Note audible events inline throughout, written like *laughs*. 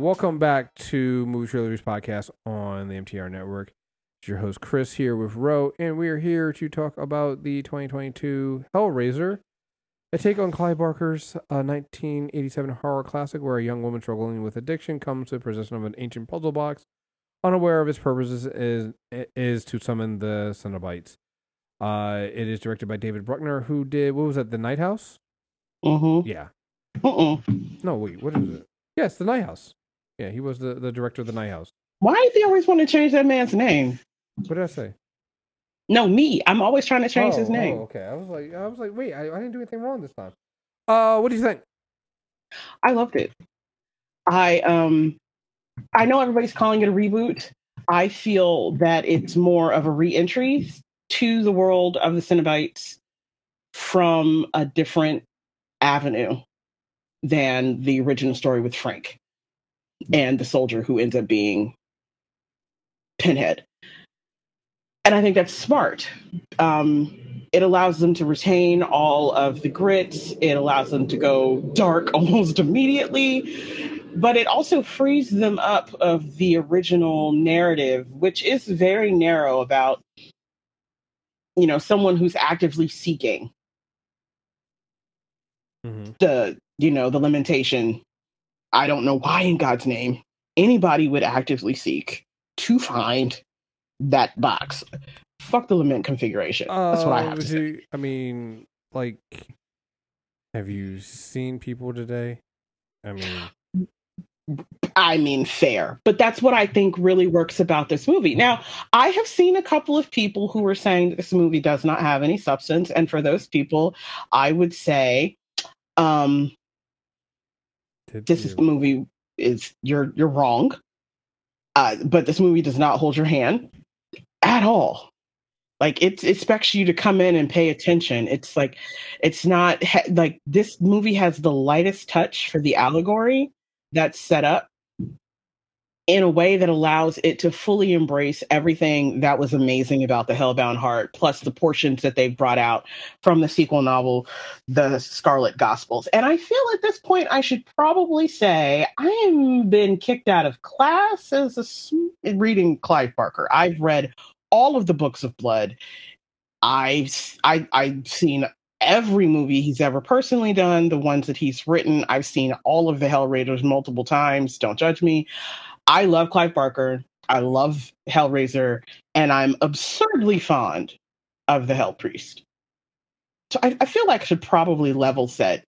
welcome back to Movie Trailers Podcast on the MTR Network. It's your host Chris here with Ro, and we are here to talk about the 2022 Hellraiser, a take on Clive Barker's uh, 1987 horror classic, where a young woman struggling with addiction comes to the possession of an ancient puzzle box, unaware of its purposes is is to summon the Cenobites. Uh, it is directed by David Bruckner, who did what was that? The Night House. Mm-hmm. Yeah. Uh-uh. No, wait. What is it? Yes, the Night House. Yeah, he was the, the director of the Night House. Why do they always want to change that man's name? What did I say? No, me. I'm always trying to change his Oh, name. oh, okay, I was like, I was like, wait, I, I didn't do anything wrong this time. Uh, what do you think? I loved it. I um I know everybody's calling it a reboot. I feel that it's more of a re-entry to the world of the Cenobites from a different avenue than the original story with Frank and the soldier who ends up being Pinhead. And I think that's smart. Um, it allows them to retain all of the grits. It allows them to go dark *laughs* almost immediately, but it also frees them up of the original narrative, which is very narrow about, you know, someone who's actively seeking Mm-hmm. the, you know, the limitation. I don't know why in God's name anybody would actively seek to find that box. Fuck the lament configuration. That's what I have to say. I mean, like, have you seen people today? I mean, I mean, fair. But that's what I think really works about this movie. Now, I have seen a couple of people who were saying this movie does not have any substance. And for those people, I would say, um, this you? is the movie is you're you're wrong. Uh, but this movie does not hold your hand at all. Like it expects you to come in and pay attention. It's like it's not ha- like this movie has the lightest touch for the allegory that's set up in a way that allows it to fully embrace everything that was amazing about the Hellbound Heart, plus the portions that they've brought out from the sequel novel, The Scarlet Gospels. And I feel at this point I should probably say I am been kicked out of class as a sm- reading Clive Barker. I've read all of the books of blood. I've I, I've seen every movie he's ever personally done, the ones that he's written. I've seen all of the Hellraisers multiple times. Don't judge me. I love Clive Barker. I love Hellraiser, and I'm absurdly fond of the Hell Priest. So I, I feel like I should probably level set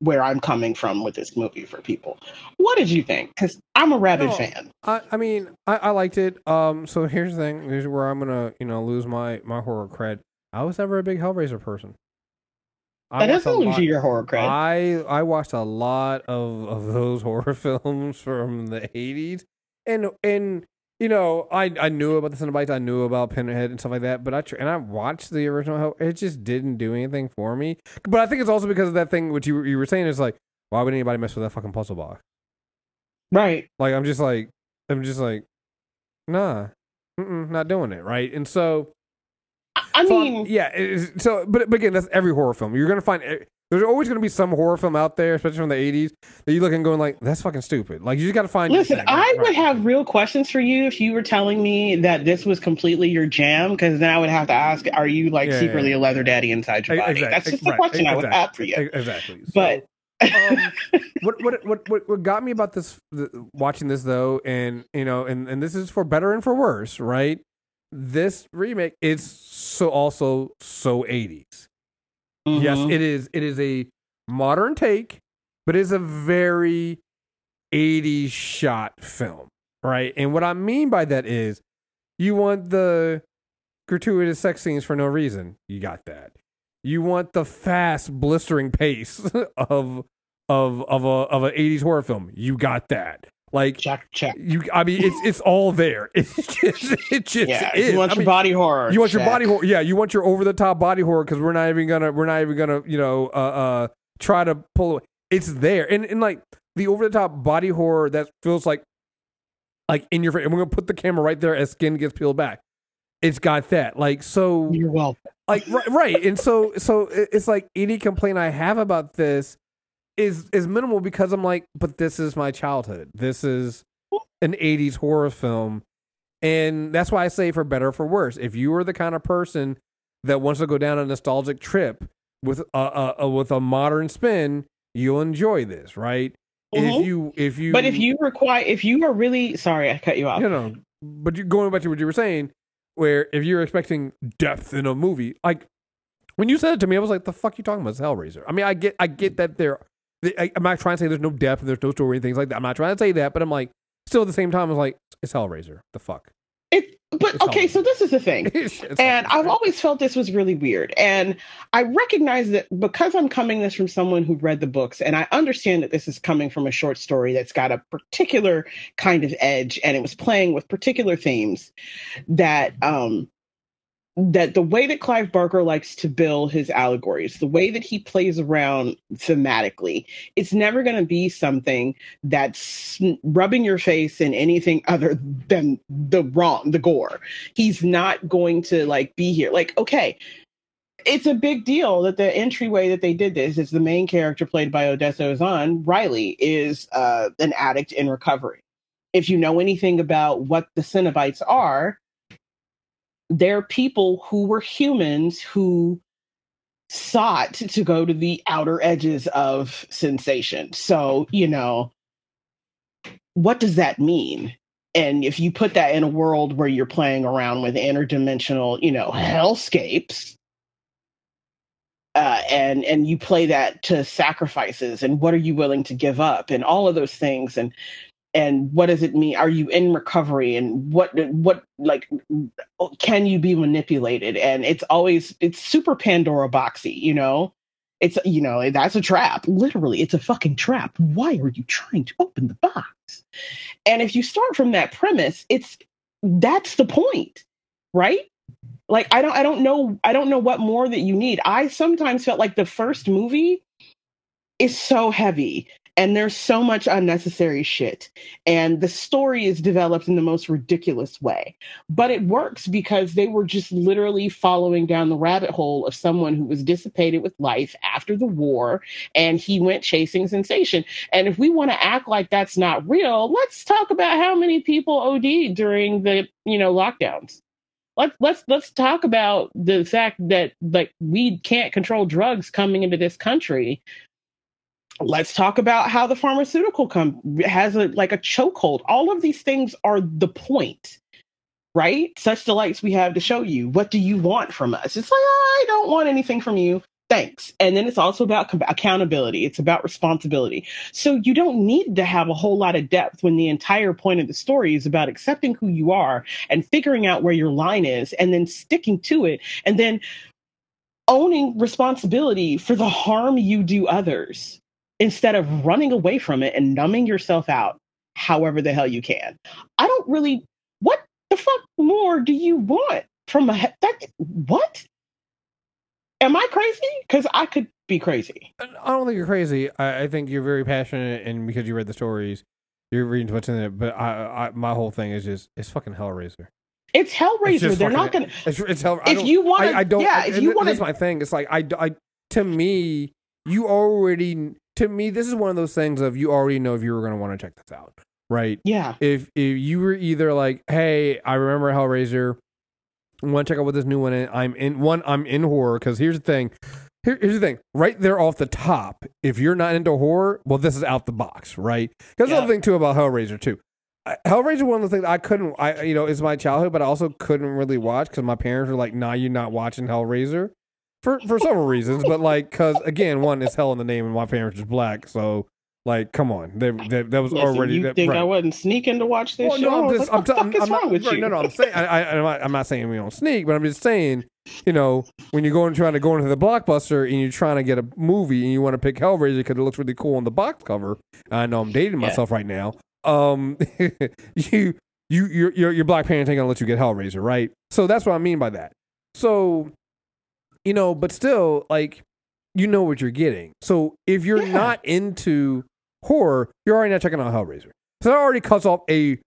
where I'm coming from with this movie for people. What did you think? Because I'm a rabid No. fan. I, I mean, I, I liked it. Um, so here's the thing. Here's where I'm gonna, you know, lose my my horror cred. I was never a big Hellraiser person. I That watched a doesn't lose lot- your horror cred. I I watched a lot of of those *laughs* horror films from the 80s, and and you know I I knew about the Cenobites, I knew about Pinhead and stuff like that, but I tr- and I watched the original. It just didn't do anything for me. But I think it's also because of that thing which you you were saying is like, why would anybody mess with that fucking puzzle box? right. Like I'm just like I'm just like, nah, not doing it right. And so I- so I'm- mean, yeah. so, but, but again, that's every horror film. You're gonna find e- there's always gonna be some horror film out there, especially from the '80s, that you look and going like, that's fucking stupid. Like you just gotta find. Listen, thing, I would Right. have real questions for you if you were telling me that this was completely your jam, because then I would have to ask, are you like Yeah, secretly yeah. a leather daddy inside your body? exact- That's just the right, question I would exactly, have for you. Exactly. So, But um, *laughs* what, what what what what got me about this the, watching this though, and you know, and and this is for better and for worse, right? This remake is so also so 80s. Yes, Mhm. it is. It is a modern take, but it's a very 80s shot film, right? And what I mean by that is you want the gratuitous sex scenes for no reason. You got that. You want the fast, blistering pace *laughs* of of of a of an 80s horror film. You got that. Like check, check. you I mean it's it's all there. *laughs* It's just it just Yeah, is. you want I your mean, body horror. you want your body horror. Yeah, you want your over the top body horror because we're not even gonna we're not even gonna you know uh uh try to pull. It's there and and like the over the top body horror that feels like like in your face. And we're gonna put the camera right there as skin gets peeled back. It's got that like so You're welcome. like right, right. and so so it's like any complaint I have about this is is minimal because I'm like, but this is my childhood. This is an '80s horror film, and that's why I say for better or for worse. If you are the kind of person that wants to go down a nostalgic trip with a, a, a with a modern spin, you'll enjoy this, right? Mhm. If you if you But if you require, if you are really sorry, I cut you off. you know, but you going back to what you were saying, where if you're expecting depth in a movie, like when you said it to me, I was like, "The fuck you talking about? It's Hellraiser." I mean, I get, I get that there. I, I'm not trying to say there's no depth and there's no story and things like that. I'm not trying to say that, but I'm like, still at the same time, I was like, it's Hellraiser. The fuck. It, but It's okay, Hellraiser. so this is the thing. *laughs* And I've always felt this was really weird. And I recognize that because I'm coming this from someone who read the books, and I understand that this is coming from a short story that's got a particular kind of edge, and it was playing with particular themes. That um, that the way that Clive Barker likes to build his allegories, the way that he plays around thematically, it's never going to be something that's rubbing your face in anything other than the wrong, the gore. He's not going to like be here. Like, okay, it's a big deal that the entryway that they did this is the main character played by Odessa A'zion, Riley, is uh, an addict in recovery. If you know anything about what the Cenobites are, they're people who were humans who sought to go to the outer edges of sensation. So, you know, what does that mean? And if you put that in a world where you're playing around with interdimensional, you know, hellscapes, uh, and and you play that to sacrifices, and what are you willing to give up, and all of those things, and and what does it mean? Are you in recovery, and what what like can you be manipulated? And it's always it's super Pandora boxy, you know. It's you know that's a trap. Literally, it's a fucking trap. Why are you trying to open the box? And if you start from that premise, it's that's the point, right? Like I don't I don't know I don't know what more that you need. I sometimes felt like the first movie is so heavy and there's so much unnecessary shit and the story is developed in the most ridiculous way. But it works because they were just literally following down the rabbit hole of someone who was dissipated with life after the war and he went chasing sensation. And if we want to act like that's not real let's talk about how many people OD during the you know lockdowns. Let's let's let's talk about the fact that like we can't control drugs coming into this country let's talk about how the pharmaceutical com- has a like a chokehold. All of these things are the point right? Such delights we have to show you. What do you want from us? It's like oh, i don't want anything from you. Thanks. And then it's also about com- accountability. It's about responsibility. So you don't need to have a whole lot of depth when the entire point of the story is about accepting who you are and figuring out where your line is and then sticking to it and then owning responsibility for the harm you do others instead of running away from it and numbing yourself out however the hell you can. I don't really what the fuck more do you want from a that what? Am I crazy? Cuz I could be crazy. I don't think you're crazy. I, I think you're very passionate, and because you read the stories, you're reading what's in it. But I, I my whole thing is just it's fucking Hellraiser. It's It's Hellraiser. just They're not going to It's, it's hell. If you wanna- I, I don't. yeah, if you wanna- That's my thing. It's like I, I, to me, you already. To me, this is one of those things of you already know if you were going to want to check this out, right? Yeah. If if you were either like, hey, I remember Hellraiser, want to check out what this new one is. I'm in one. I'm in horror because here's the thing. Here, here's the thing. Right there off the top, if you're not into horror, well, this is out the box, right? Because the other thing too about Hellraiser too. Hellraiser one of the things I couldn't, I you know, it's my childhood, but I also couldn't really watch because my parents were like, "Nah, you're not watching Hellraiser," for for *laughs* several reasons. But like, because again, one is hell in the name, and my parents is black, so like, come on, they, they, that was Listen, already. you that- think right. I wasn't sneaking to watch this Well, show? no, I'm just, like, I'm, what the fuck I'm, is I'm wrong not, with right, you? no, no, I'm saying, I, I, I'm, not, I'm not saying we don't sneak, but I'm just saying, you know, when you're going trying to go into the blockbuster and you're trying to get a movie and you want to pick Hellraiser because it looks really cool on the box cover. I know I'm dating Yeah. myself right now. Um, *laughs* you, you, your, your, your black parents ain't gonna let you get Hellraiser, right? So that's what I mean by that. So, you know, but still, like, you know what you're getting. So if you're Yeah. not into horror, you're already not checking out Hellraiser. So that already cuts off a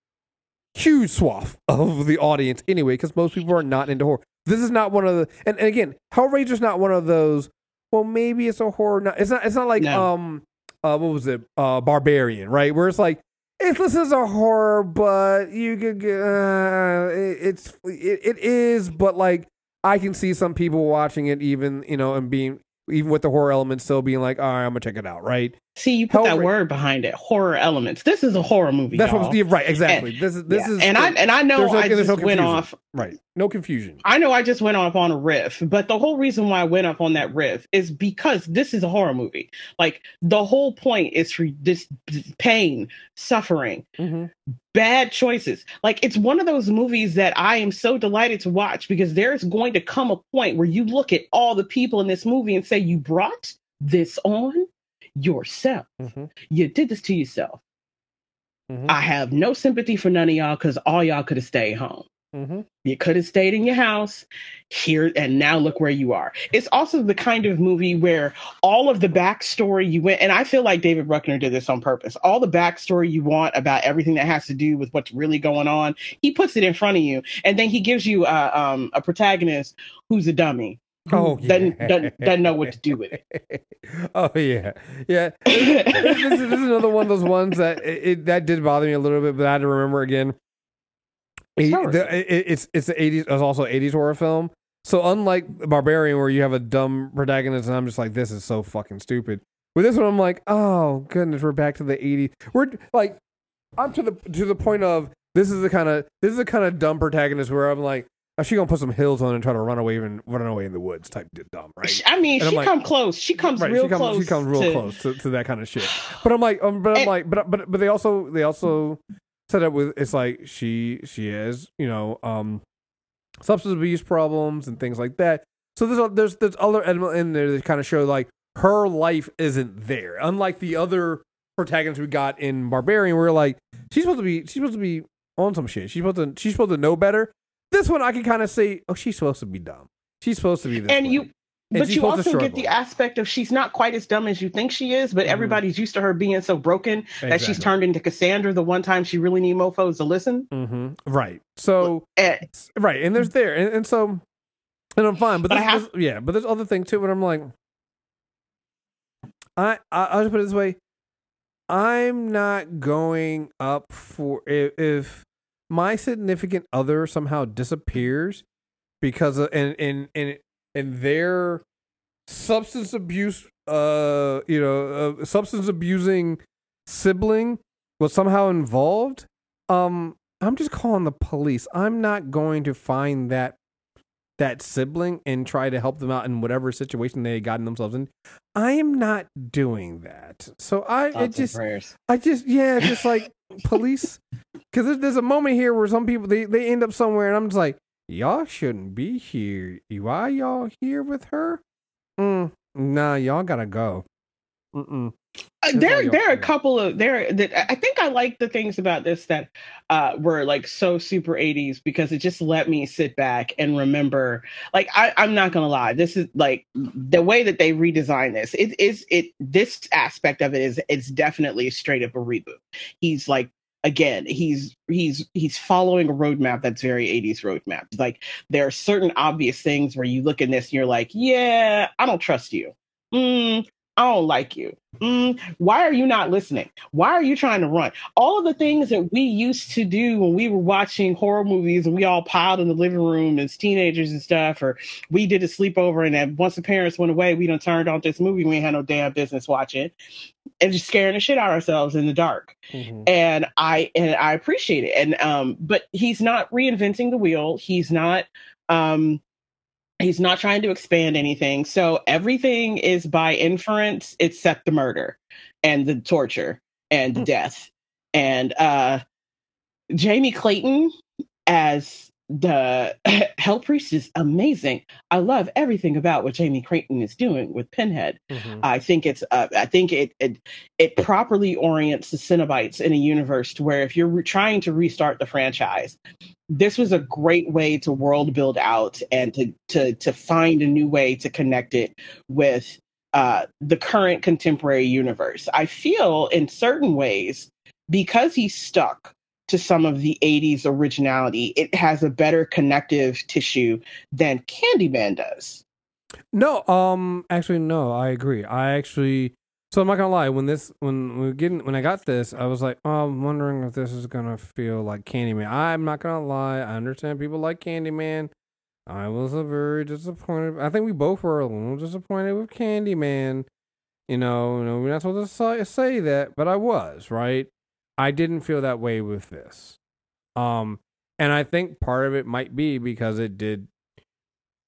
huge swath of the audience anyway, because most people are not into horror. This is not one of the and, and again, Hellraiser's not one of those. Well, maybe it's a horror. Not, it's not. It's not like No. um uh, what was it, uh, Barbarian, right? Where it's like, if this is a horror, but you could, get- uh, it, it's it, it is, but like I can see some people watching it even, you know, and being even with the horror element still being like, all right, I'm gonna check it out, right? See, you put that word behind it. Horror elements. This is a horror movie. That's y'all. what, yeah, right, exactly. this is this Yeah, is, and I and I know no- I just no went off right, no confusion. I know I just went off on a riff, but the whole reason why I went off on that riff is because this is a horror movie. Like the whole point is for this pain, suffering, Mm-hmm. bad choices. Like it's one of those movies that I am so delighted to watch because there's going to come a point where you look at all the people in this movie and say, You brought this on yourself. Mm-hmm. You did this to yourself. Mhm. I have no sympathy for none of y'all because all y'all could have stayed home. Mm-hmm. You could have stayed in your house here, and now look where you are. It's also the kind of movie where all of the backstory you went, and I feel like David Bruckner did this on purpose. All the backstory you want about everything that has to do with what's really going on, he puts it in front of you, and then he gives you uh, um, a protagonist who's a dummy. Oh, doesn't, yeah. doesn't doesn't know what to do with it. *laughs* oh yeah, yeah. *laughs* this, this is, this is another one of those ones that it, it- that did bother me a little bit, but I had to remember again. It- Sorry. the- it- it's it's the eighties. It's also eighties horror film. So unlike Barbarian, where you have a dumb protagonist, and I'm just like, this is so fucking stupid. With this one, I'm like, oh goodness, we're back to the '80s. We're like, I'm to the to the point of this is the kind of this is the kind of dumb protagonist where I'm like, is she gonna put some hills on and try to run away and run away in the woods type dumb, right? I mean, And she like- come close. She comes right, real she comes, close. She comes real to- close to, to that kind of shit. But I'm like, um, but I'm And- like, but but but they also they also set up with it's like she she has you know um substance abuse problems and things like that. So there's there's there's other element in there that kind of show like her life isn't there. Unlike the other protagonists we got in Barbarian, where like she's supposed to be she's supposed to be on some shit. She's supposed to she's supposed to know better. This one I can kind of say, oh, she's supposed to be dumb. She's supposed to be this. and way. you And but you also get the aspect of she's not quite as dumb as you think she is, but Mhm. everybody's used to her being so broken that she's turned into Cassandra the one time she really need mofos to listen. Mm-hmm. Right. So Eh, right, and there's there, and, and so, and I'm fine. But, But have- there's- yeah, but there's other thing too. But I'm like, I, I I'll just put it this way: I'm not going up for if, if my significant other somehow disappears because of and and and and their substance abuse, uh, you know, uh, substance abusing sibling was somehow involved. Um, I'm just calling the police. I'm not going to find that that sibling and try to help them out in whatever situation they had gotten themselves in. I am not doing that. So I it thoughts and just. I just yeah, just like *laughs* police because there's, there's a moment here where some people they they end up somewhere and I'm just like y'all shouldn't be here. Why y'all here with her? Mm, nah, y'all gotta go. Uh, there, there are a couple of there that I think I like the things about this that uh, were like so super 80s because it just let me sit back and remember. Like I, I'm not gonna lie, this is like the way that they redesigned this. It is it this aspect of it is it's definitely straight up a reboot. He's like again he's he's he's following a roadmap that's very 80s roadmap. Like there are certain obvious things where you look at this and you're like yeah i don't trust you. Mm, i don't like you mm, why are you not listening why are you trying to run all of the things that we used to do when we were watching horror movies and we all piled in the living room as teenagers and stuff or we did a sleepover and then once the parents went away we done turned on this movie we had no damn business watching and just scaring the shit out of ourselves in the dark Mhm. and I and I appreciate it. And um, but he's not reinventing the wheel. He's not um he's not trying to expand anything. So everything is by inference except the murder and the torture and the death. And uh Jamie Clayton as the *clears throat* Hell Priest is amazing. I love everything about what Jamie Clayton is doing with Pinhead. Mhm. I think it's uh, I think it, it it properly orients the Cenobites in a universe to where if you're re- trying to restart the franchise, this was a great way to world build out and to to to find a new way to connect it with uh, the current contemporary universe. I feel in certain ways because he's stuck to some of the 80s originality, it has a better connective tissue than Candyman does. No, um, actually, no, I agree. I actually, So I'm not gonna lie. When this, when we getting, when I got this, I was like, oh, I'm wondering if this is gonna feel like Candyman. I'm not gonna lie. I understand people like Candyman. I was very disappointed. I think we both were a little disappointed with Candyman. You know, you know, we're not supposed to say that, but I was right. I didn't feel that way with this. Um, and I think part of it might be because it did.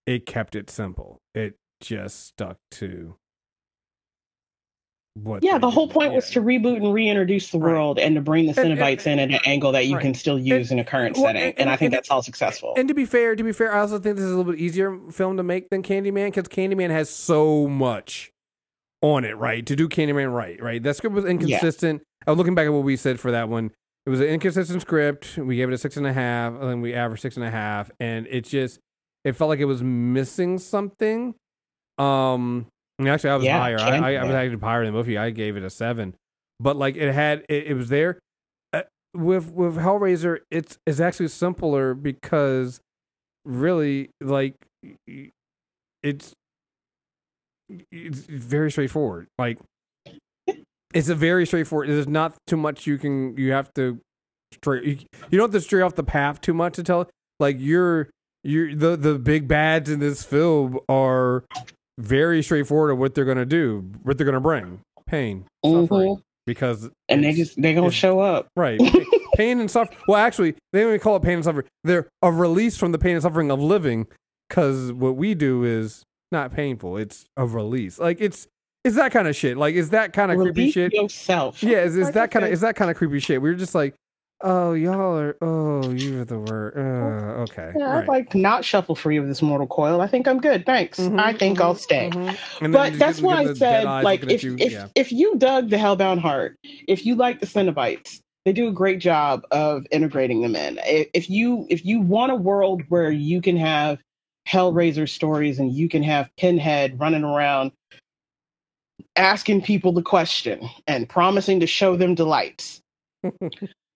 It kept it simple. It just stuck to what Yeah, the whole did. point Yeah. was to reboot and reintroduce the Right. world and to bring the And- and- Cenobites in at an angle that you right. can still use in a current well, setting. and- And, I think and- that's all successful. And to be fair, to be fair, I also think this is a little bit easier film to make than Candyman because Candyman has so much on it, right? To do Candyman right, right? That script was inconsistent. I was looking back at what we said for that one. It was an inconsistent script. We gave it a six and a half, and then we averaged six and a half, and it just it felt like it was missing something. Um, and actually, I was Yeah, higher. I, I, I was actually higher than you. I gave it a seven, but like it had, it, it was there. Uh, with with Hellraiser, it's it's actually simpler because really, like, it's it's very straightforward. Like, it's a very straightforward. There's not too much you can. You have to straight. You, you don't have to stray off the path too much to tell. Like you're you're the the big bads in this film are very straightforward of what they're gonna do, what they're gonna bring, pain, suffering, Mhm. because And they just they're gonna show up. Right. *laughs* Pain and suffering. Well, actually, they don't even call it pain and suffering. They're a release from the pain and suffering of living because what we do is not painful. It's a release. Like, it's it's that kind of shit. Like, is that kind of creepy Release shit? yourself. Yeah, is, is Like that kind of is that kind of creepy shit? We were just like, oh, y'all are, oh, you're the word. Uh, okay. Yeah, right. I'd like not shuffle free of this mortal coil. I think I'm good. Thanks. Mhm, I think I'll mhm, stay. mhm. But that's give- why I said, like, if you. if yeah. if you dug the Hellbound Heart, if you like the Cenobites, they do a great job of integrating them in. If you if you want a world where you can have Hellraiser stories and you can have Pinhead running around asking people the question and promising to show them delights.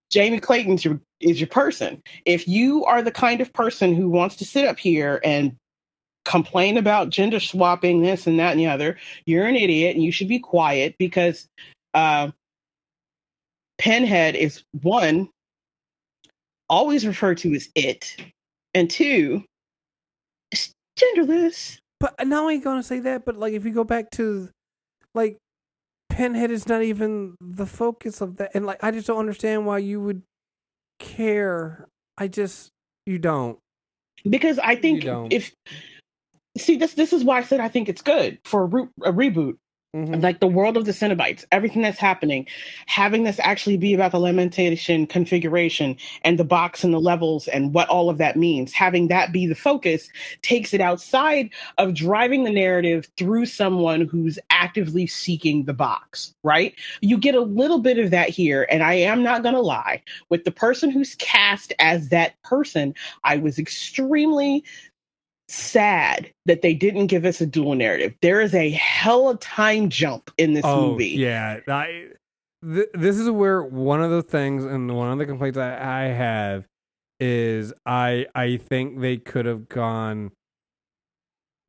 Jamie Clayton's your is your person. If you are the kind of person who wants to sit up here and complain about gender swapping, this and that and the other, you're an idiot and you should be quiet because uh, Pinhead is one always referred to as it, and two, genderless. But now I ain't gonna say that. But like, if you go back to, like, Pinhead is not even the focus of that, and like, I just don't understand why you would care. I just you don't. because I think if see this this is why I said I think it's good for a, re- a reboot Mhm. like the world of the Cenobites, everything that's happening, having this actually be about the lamentation configuration and the box and the levels and what all of that means, having that be the focus takes it outside of driving the narrative through someone who's actively seeking the box, right? You get a little bit of that here. And I am not going to lie, with the person who's cast as that person, I was extremely sad that they didn't give us a dual narrative. There is a hella time jump in this oh movie. yeah, I. Th- this is where one of the things and one of the complaints I, I have is I I think they could have gone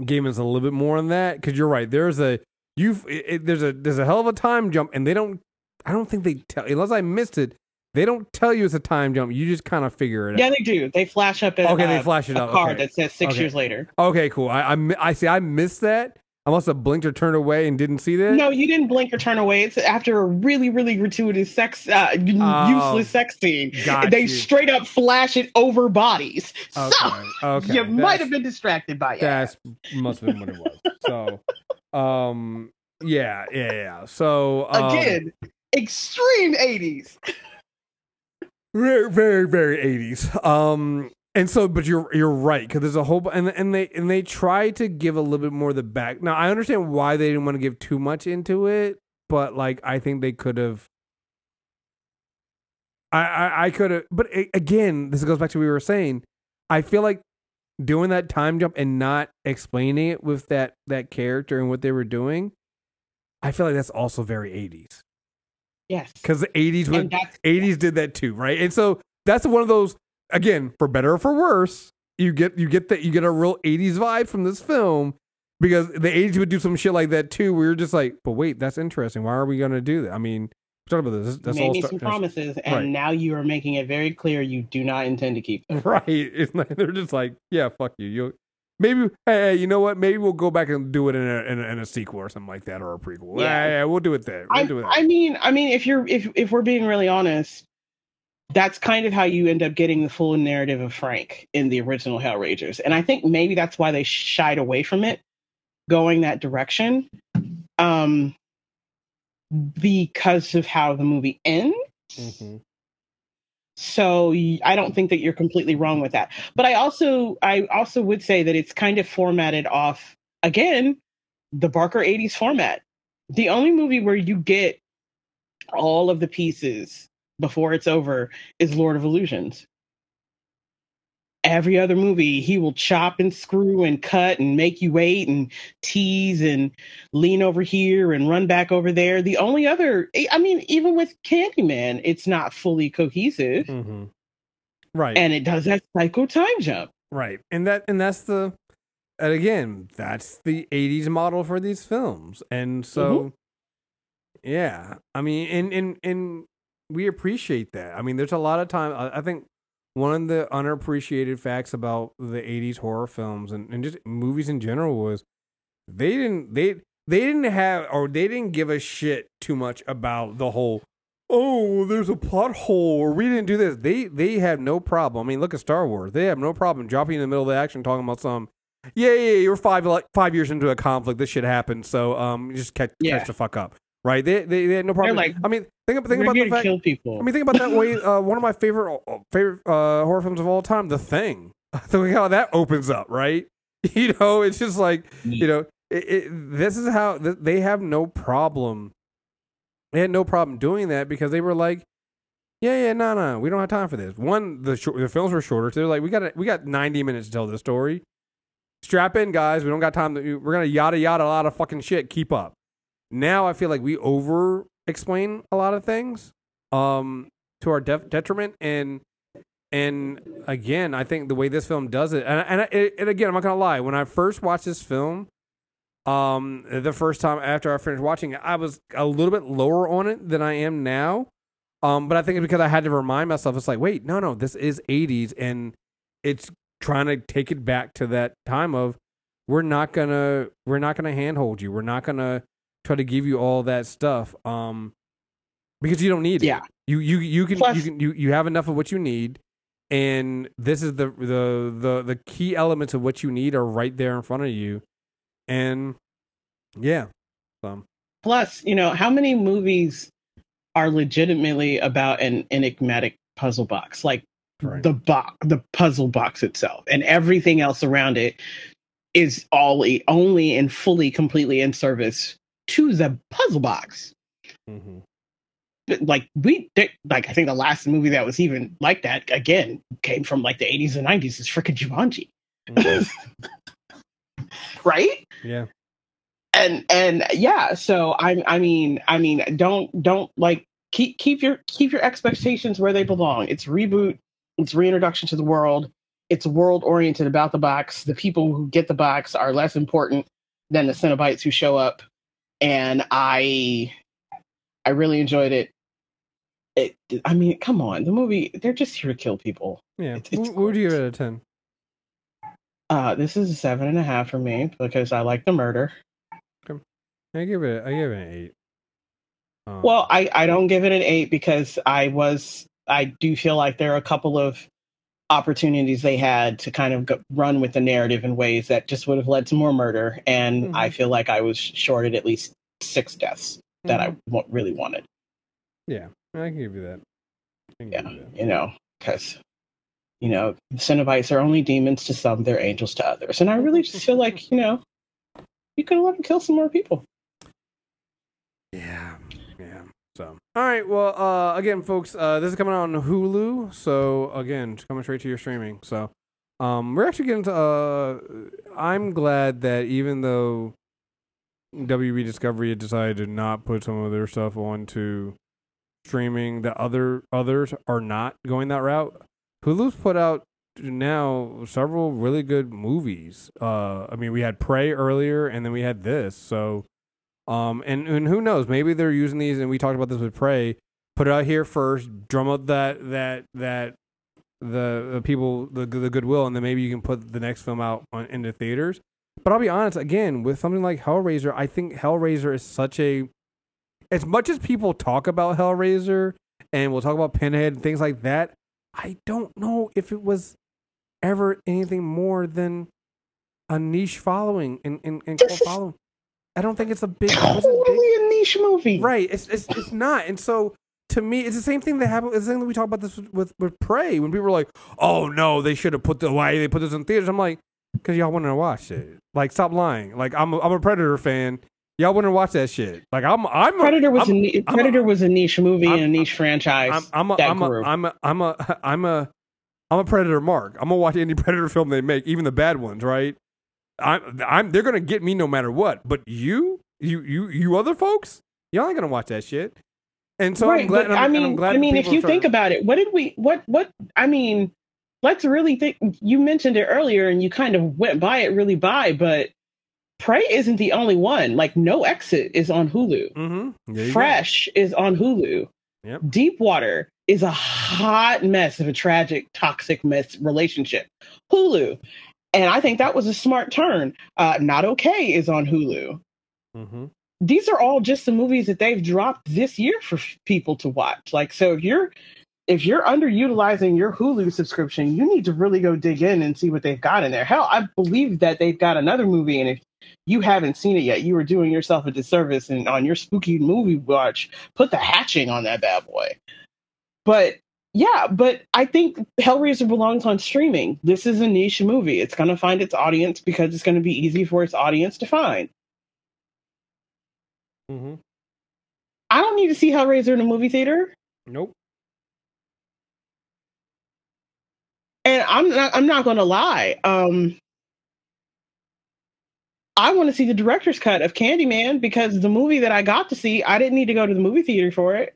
gave us a little bit more on that because you're right. There's a you there's a there's a hell of a time jump and they don't I don't think they tell unless I missed it. They don't tell you it's a time jump. You just kind of figure it Yeah, out. Yeah, they do. They flash up at Okay, they flash it a up. card Okay. that says six Okay. years later. Okay, cool. I, I I see. I missed that. I must have blinked or turned away and didn't see that. No, you didn't blink or turn away. It's after a really, really gratuitous sex, uh, Oh, useless sex scene. they you. straight up flash it over bodies. Okay. So Okay. you might have been distracted by it. That must have been what it was. So, um, yeah, yeah, yeah. So um, Again, extreme 80s. Very, very, very eighties. Um, and so, but you're you're right because there's a whole and and they and they try to give a little bit more of the back. Now I understand why they didn't want to give too much into it, but like I think they could have. I I, I could have, but again, this goes back to what we were saying. I feel like doing that time jump and not explaining it with that that character and what they were doing. I feel like that's also very eighties Yes. because the eighties was 80s did that too, right? And so that's one of those again, for better or for worse, you get you get that you get a real 80s vibe from this film because the 80s would do some shit like that too. We were just like, but wait, that's interesting. Why are we gonna do that? I mean, talk about this. That's made all some promises, and right. now you are making it very clear you do not intend to keep *laughs* them. Right. It's like, they're just like, yeah, fuck you. You maybe hey, hey, you know what? Maybe we'll go back and do it in a in a, in a sequel or something like that or a prequel. Yeah, Yeah. yeah, we'll do it there. We'll I, do it. I mean, I mean, if you're if if we're being really honest, that's kind of how you end up getting the full narrative of Frank in the original Hellraisers, and I think maybe that's why they shied away from it, going that direction, um, because of how the movie ends. Mhm. So I don't think that you're completely wrong with that. But I also I also would say that it's kind of formatted off again the Barker 80s format. The only movie where you get all of the pieces before it's over is Lord of Illusions. Every other movie, he will chop and screw and cut and make you wait and tease and lean over here and run back over there. The only other, I mean, even with Candyman, it's not fully cohesive Mhm. Right. and it does that psycho time jump. Right. And that and that's the and again, that's the 80s model for these films. And so yeah. I mean, and and and we appreciate that. I mean, there's a lot of time I, I think one of the unappreciated facts about the 80s horror films and, and just movies in general was they didn't they they didn't have or they didn't give a shit too much about the whole oh there's a plot hole or we didn't do this. They they have no problem. I mean look at star wars. They have no problem dropping in the middle of the action talking about some yeah yeah, yeah you're five like five years into a conflict. This shit happened. So um just catch, Yeah. catch the fuck up right they they, they had no problem like, i mean think, think about the fact kill people. I mean, think about that way. *laughs* Uh, one of my favorite uh, favorite uh, horror films of all time, The Thing. *laughs* Think how that opens up, right? *laughs* You know, it's just like you know, it, it, this is how th- they have no problem. They had no problem doing that because they were like, yeah, yeah, no, no, we don't have time for this. One, the short, the films were shorter, so they're like, we got we got ninety minutes to tell this story. Strap in, guys. We don't got time. To, we're gonna yada yada a lot of fucking shit. Keep up. Now I feel like we over explain a lot of things um to our def- detriment. And and again i think the way this film does it and, and, I- and again i'm not gonna lie when i first watched this film um the first time after i finished watching it i was a little bit lower on it than i am now. Um but i think it's because i had to remind myself it's like wait no no this is 80s and it's trying to take it back to that time of we're not gonna we're not gonna handhold you. We're not gonna try to give you all that stuff um because you don't need it Yeah. you you you can Plus- you can you, you have enough of what you need and this is the the the the key elements of what you need are right there in front of you and yeah so Plus, you know, how many movies are legitimately about an enigmatic puzzle box? Like Right. the box, the puzzle box itself, and everything else around it is all only and fully, completely in service to the puzzle box. mm-hmm. But, Like we, they- like I think the last movie that was even like that again came from like the 80s and 90s is freaking Jumanji, *laughs* right? yeah. And and yeah so i i mean i mean don't don't like keep keep your keep your expectations where they belong. It's reboot it's reintroduction to the world. It's world oriented about the box. The people who get the box are less important than the Cenobites who show up and i i really enjoyed it. It i mean come on the movie they're just here to kill people. Yeah. It's- it's what, would you give it out of 10 uh this is a seven and a half for me because i like the murder. I give it i give it an eight. Um, Well, I, I don't give it an eight because I was I do feel like there are a couple of opportunities they had to kind of go, run with the narrative in ways that just would have led to more murder, and I Mhm. feel like I was shorted at least six deaths that I really wanted. yeah i can give you that Yeah, you that. you know, because you know the Cenobites are only demons to some, they're angels to others, and I really just feel like *laughs* you know you could have let them kill some more people. Yeah. So, all right. Well, uh, again, folks, uh, this is coming out on Hulu. So, again, coming straight to your streaming. So, um, we're actually getting to. Uh, I'm glad that even though WB Discovery had decided to not put some of their stuff onto streaming, the other others are not going that route. Hulu's put out now several really good movies. Uh, I mean, we had Prey earlier, and then we had this. So, um, and and who knows? Maybe they're using these, and we talked about this with Prey. Put it out here first, drum up that that that the the people the the goodwill, and then maybe you can put the next film out on, into theaters. But I'll be honest, again, with something like Hellraiser, I think Hellraiser is such a as much as people talk about Hellraiser and we'll talk about Pinhead and things like that, I don't know if it was ever anything more than a niche following and, and, and following. I don't think it's a big totally big, a niche movie. Right. It's, it's it's not. And so to me, it's the same thing that happened. It's the same thing that we talk about this with, with, with Prey when people were like, "Oh no, they should have put the why they put this in theaters." I'm like, because y'all wanted to watch it. Like, stop lying. Like, I'm a, I'm a Predator fan. Y'all wouldn't watch that shit. Like I'm, I'm a, Predator was I'm, a Predator a, was a niche movie I'm, and a niche franchise. I'm, I'm, a, I'm, a, I'm a, I'm *laughs* a, I'm a, I'm a Predator mark. I'm gonna watch any *laughs* Predator film they make, even the bad ones, right? I'm, I'm, they're gonna get me no matter what. But you, you, you, you other folks, y'all ain't gonna watch that shit. And so right, I'm glad. But, i mean, i mean, if you think about it, what did we, what, what? I mean, let's really think. You mentioned it earlier, and you kind of went by it really by, but Prey isn't the only one. Like No Exit is on Hulu. Mm-hmm. Fresh go. is on Hulu. Yep. Deep Water is a hot mess of a tragic, toxic mess relationship. Hulu. And I think that was a smart turn. Uh, Not Okay is on Hulu. Mm-hmm. These are all just the movies that they've dropped this year for people to watch. Like, so if you're if you're underutilizing your Hulu subscription, you need to really go dig in and see what they've got in there. Hell, I believe that they've got another movie, and if you haven't seen it yet, you are doing yourself a disservice. And on your spooky movie watch, put the hatching on that bad boy. But yeah, but I think Hellraiser belongs on streaming. This is a niche movie. It's going to find its audience because it's going to be easy for its audience to find. Mm-hmm. I don't need to see Hellraiser in a movie theater. Nope. And I'm not. I'm not going to lie. Um, I want to see the director's cut of Candyman because the movie that I got to see, I didn't need to go to the movie theater for it.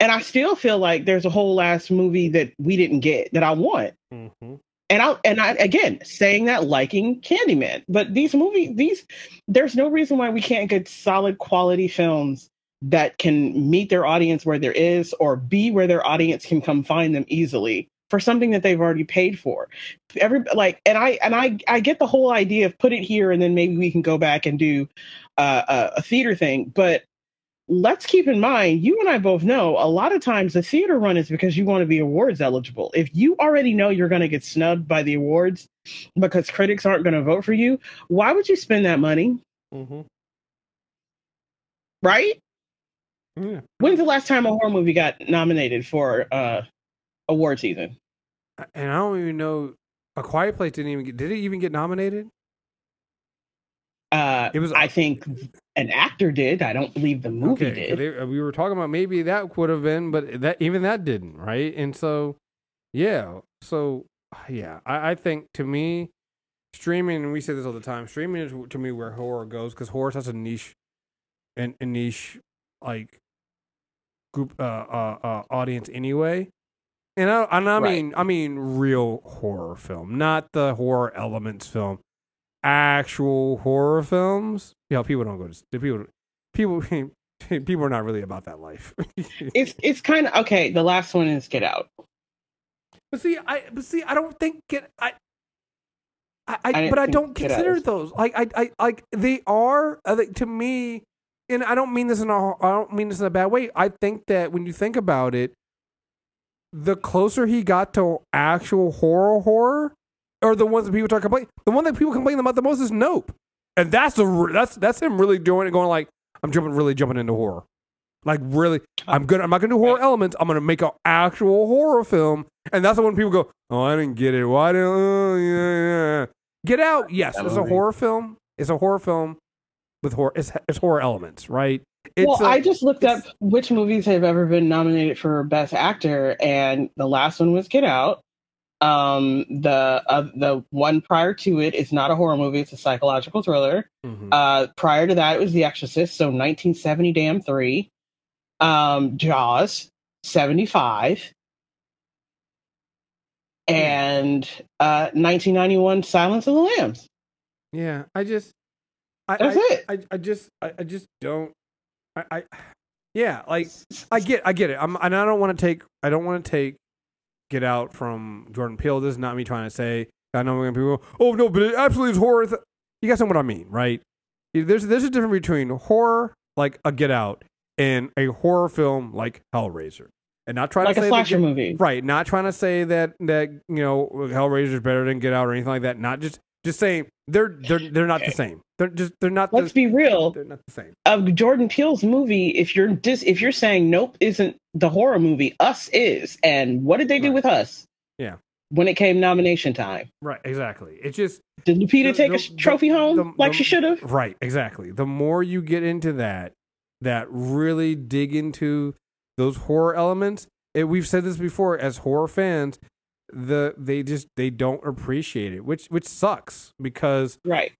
And I still feel like there's a whole last movie that we didn't get that I want. Mm-hmm. And I and I again saying that liking Candyman, but these movies, these there's no reason why we can't get solid quality films that can meet their audience where there is, or be where their audience can come find them easily for something that they've already paid for. Every like, and I and I I get the whole idea of put it here and then maybe we can go back and do uh, a, a theater thing, but let's keep in mind, you and I both know a lot of times the theater run is because you want to be awards eligible. If you already know you're going to get snubbed by the awards because critics aren't going to vote for you, why would you spend that money? Mm-hmm. Right? Yeah. When's the last time a horror movie got nominated for uh, award season. And I don't even know. A Quiet Place didn't even get. Did it even get nominated? Uh, it was. I think an actor did. I don't believe the movie okay, did. They, we were talking about maybe that would have been, but that even that didn't, right? And so, yeah. So, yeah, I, I think to me, streaming. And we say this all the time. Streaming is to me where horror goes because horror has a niche, and a niche like group uh, uh, uh audience anyway. And I, and I mean, right. I mean, real horror film, not the horror elements film. Actual horror films. Yeah, people don't go to people. People, *laughs* people are not really about that life. *laughs* it's it's kind of okay. The last one is Get Out. But see, I but see, I don't think Get I. I, I but I don't consider those like I, I like they are uh, to me, and I don't mean this in a I don't mean this in a bad way. I think that when you think about it, the closer he got to actual horror horror, or the ones that people talk about, the one that people complain about the most is Nope, and that's the that's that's him really doing it, going like I'm jumping really jumping into horror, like really I'm good. I'm not gonna do horror elements. I'm gonna make an actual horror film, and that's the one people go, oh I didn't get it. Why didn't? Oh, yeah, yeah. Get Out, yes, it's a horror film. It's a horror film with horror. It's, it's horror elements, right? It's well, a, I just looked up which movies have ever been nominated for Best Actor, and the last one was Get Out. Um, the uh, the one prior to it is not a horror movie; it's a psychological thriller. Mm-hmm. Uh, prior to that, it was The Exorcist, so 1970 damn three. Um, Jaws, 75. and uh, 1991 Silence of the Lambs. Yeah, I just, I, That's I, it. I, I just, I, I just don't, I, I, yeah, like I get, I get it. I'm, and I don't want to take, I don't want to take, get out from Jordan Peele. This is not me trying to say. I know when people, oh no, but it absolutely is horror. Th-. You guys know what I mean, right? There's, there's a difference between horror, like a Get Out, and a horror film like Hellraiser. And not trying like to a say that slasher Get- movie. Right, not trying to say that that you know Hellraiser is better than Get Out or anything like that. Not just just saying they're they're they're not the same. They're just they're not Let's the, be real. they're not the same. Of Jordan Peele's movie, if you're dis- if you're saying Nope isn't the horror movie, Us is. And what did they do Right. with Us? Yeah. When it came nomination time, Right, exactly. It just did Lupita The- take the- a trophy home like she should have? right, exactly. The more you get into that, that really dig into those horror elements. It, we've said this before as horror fans, the they just they don't appreciate it, which which sucks because Right.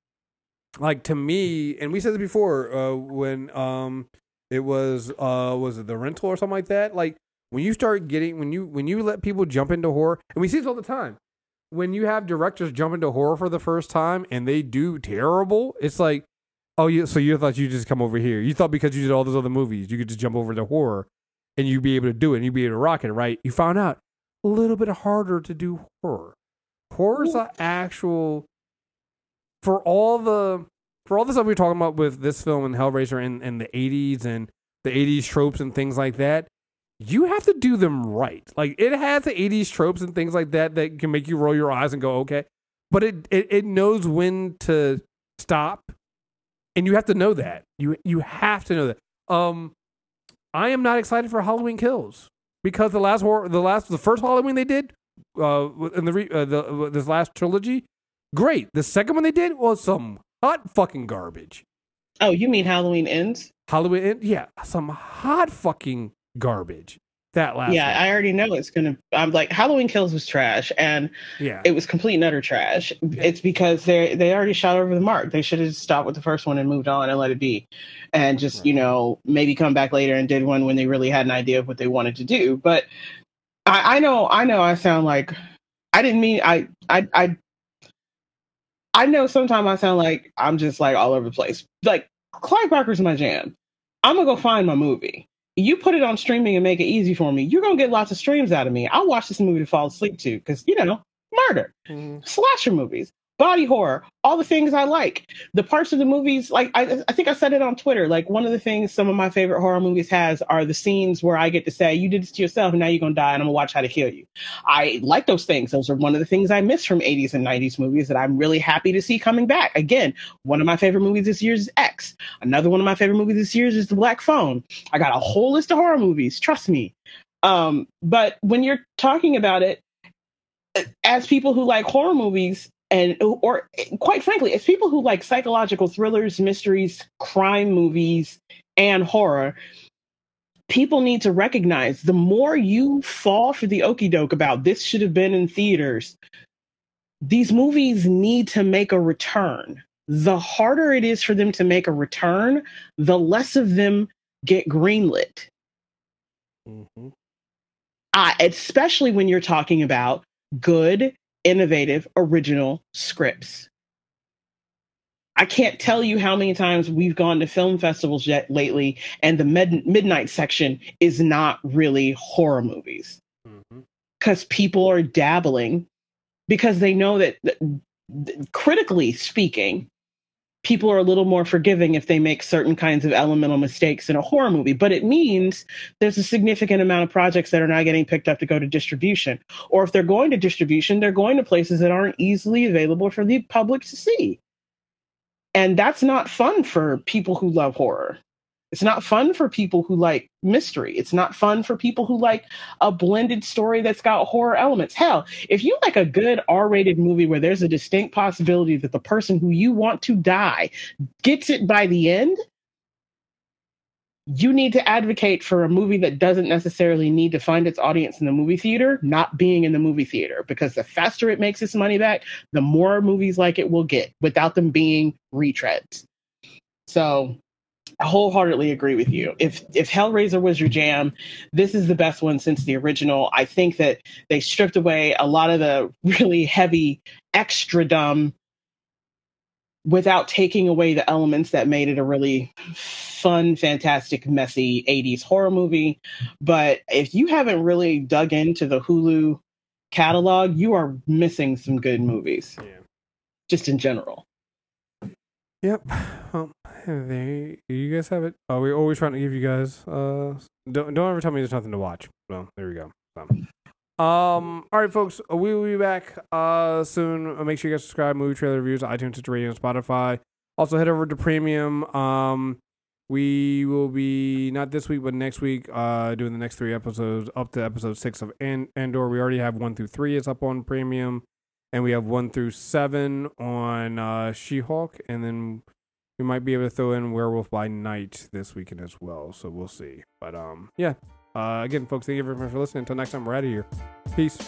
like to me, and we said this before uh, when um it was uh was it the rental or something like that. Like when you start getting when you when you let people jump into horror, and we see this all the time. When you have directors jump into horror for the first time and they do terrible, it's like, oh, you so you thought you just come over here. You thought because you did all those other movies, you could just jump over to horror and you'd be able to do it and you'd be able to rock it, right? You found out a little bit harder to do horror. Horror's the actual for all the for all the stuff we are talking about with this film and Hellraiser and, and the 80s and the 80s tropes and things like that, you have to do them right. Like it has the 80s tropes and things like that that can make you roll your eyes and go, okay. But it, it, it knows when to stop. And you have to know that. You you have to know that. Um I am not excited for Halloween Kills because the last horror, the last the first Halloween they did uh in the re, uh, the this last trilogy, great. The second one they did was some hot fucking garbage. Oh, you mean Halloween ends? Halloween, yeah, some hot fucking garbage. That last, yeah, one. I already know it's gonna. I'm like Halloween Kills was trash, and yeah, it was complete and utter trash. It's because they they already shot over the mark. They should have stopped with the first one and moved on and let it be, and just Right. you know maybe come back later and did one when they really had an idea of what they wanted to do. But I, I know I know I sound like I didn't mean I I I. I know sometimes I sound like I'm just like all over the place. Like Clive Barker's my jam. I'm gonna go find my movie. You put it on streaming and make it easy for me. You're gonna get lots of streams out of me. I'll watch this movie to fall asleep to because you know murder Mhm. slasher movies, body horror, all the things I like. The parts of the movies, like I, I think I said it on Twitter. Like one of the things some of my favorite horror movies has are the scenes where I get to say, "You did this to yourself, and now you're gonna die, and I'm gonna watch how to kill you." I like those things. Those are one of the things I miss from 80s and 90s movies that I'm really happy to see coming back. Again, one of my favorite movies this year is X. Another one of my favorite movies this year is The Black Phone. I got a whole list of horror movies. Trust me. Um, but when you're talking about it, as people who like horror movies and or quite frankly as people who like psychological thrillers mysteries crime movies and horror. People need to recognize the more you fall for the okey doke about this should have been in theaters these movies need to make a return. The harder it is for them to make a return the less of them get greenlit. Mm-hmm. uh, especially when you're talking about good, innovative, original scripts. I can't tell you how many times we've gone to film festivals yet lately, and the med- midnight section is not really horror movies mm-hmm. because people are dabbling because they know that, that critically speaking, people are a little more forgiving if they make certain kinds of elemental mistakes in a horror movie. But it means there's a significant amount of projects that are not getting picked up to go to distribution. Or if they're going to distribution, they're going to places that aren't easily available for the public to see. And that's not fun for people who love horror. It's not fun for people who like mystery. It's not fun for people who like a blended story that's got horror elements. Hell, if you like a good R rated movie where there's a distinct possibility that the person who you want to die gets it by the end, you need to advocate for a movie that doesn't necessarily need to find its audience in the movie theater, not being in the movie theater. Because the faster it makes its money back, the more movies like it will get without them being retreads. So wholeheartedly agree with you. If if Hellraiser was your jam, this is the best one since the original. I think that they stripped away a lot of the really heavy extra dumb without taking away the elements that made it a really fun, fantastic, messy 80s horror movie. But if you haven't really dug into the Hulu catalog, you are missing some good movies. Yeah. Just in general. Yep. Well, there you guys have it. Uh, we're always trying to give you guys. Uh, don't don't ever tell me there's nothing to watch. Well, there we go. So, um. All right, folks. We will be back uh soon. Uh, make sure you guys subscribe. Movie trailer reviews, iTunes, Stitcher Radio, and Spotify. Also, head over to Premium. Um, we will be not this week, but next week. Uh, doing the next three episodes up to episode six of An- Andor. We already have one through three. It's up on Premium and we have one through seven on uh, She-Hulk, and then we might be able to throw in Werewolf by Night this weekend as well. So we'll see. But um, yeah. Uh, again, folks, thank you very much for listening. Until next time, we're out of here. Peace.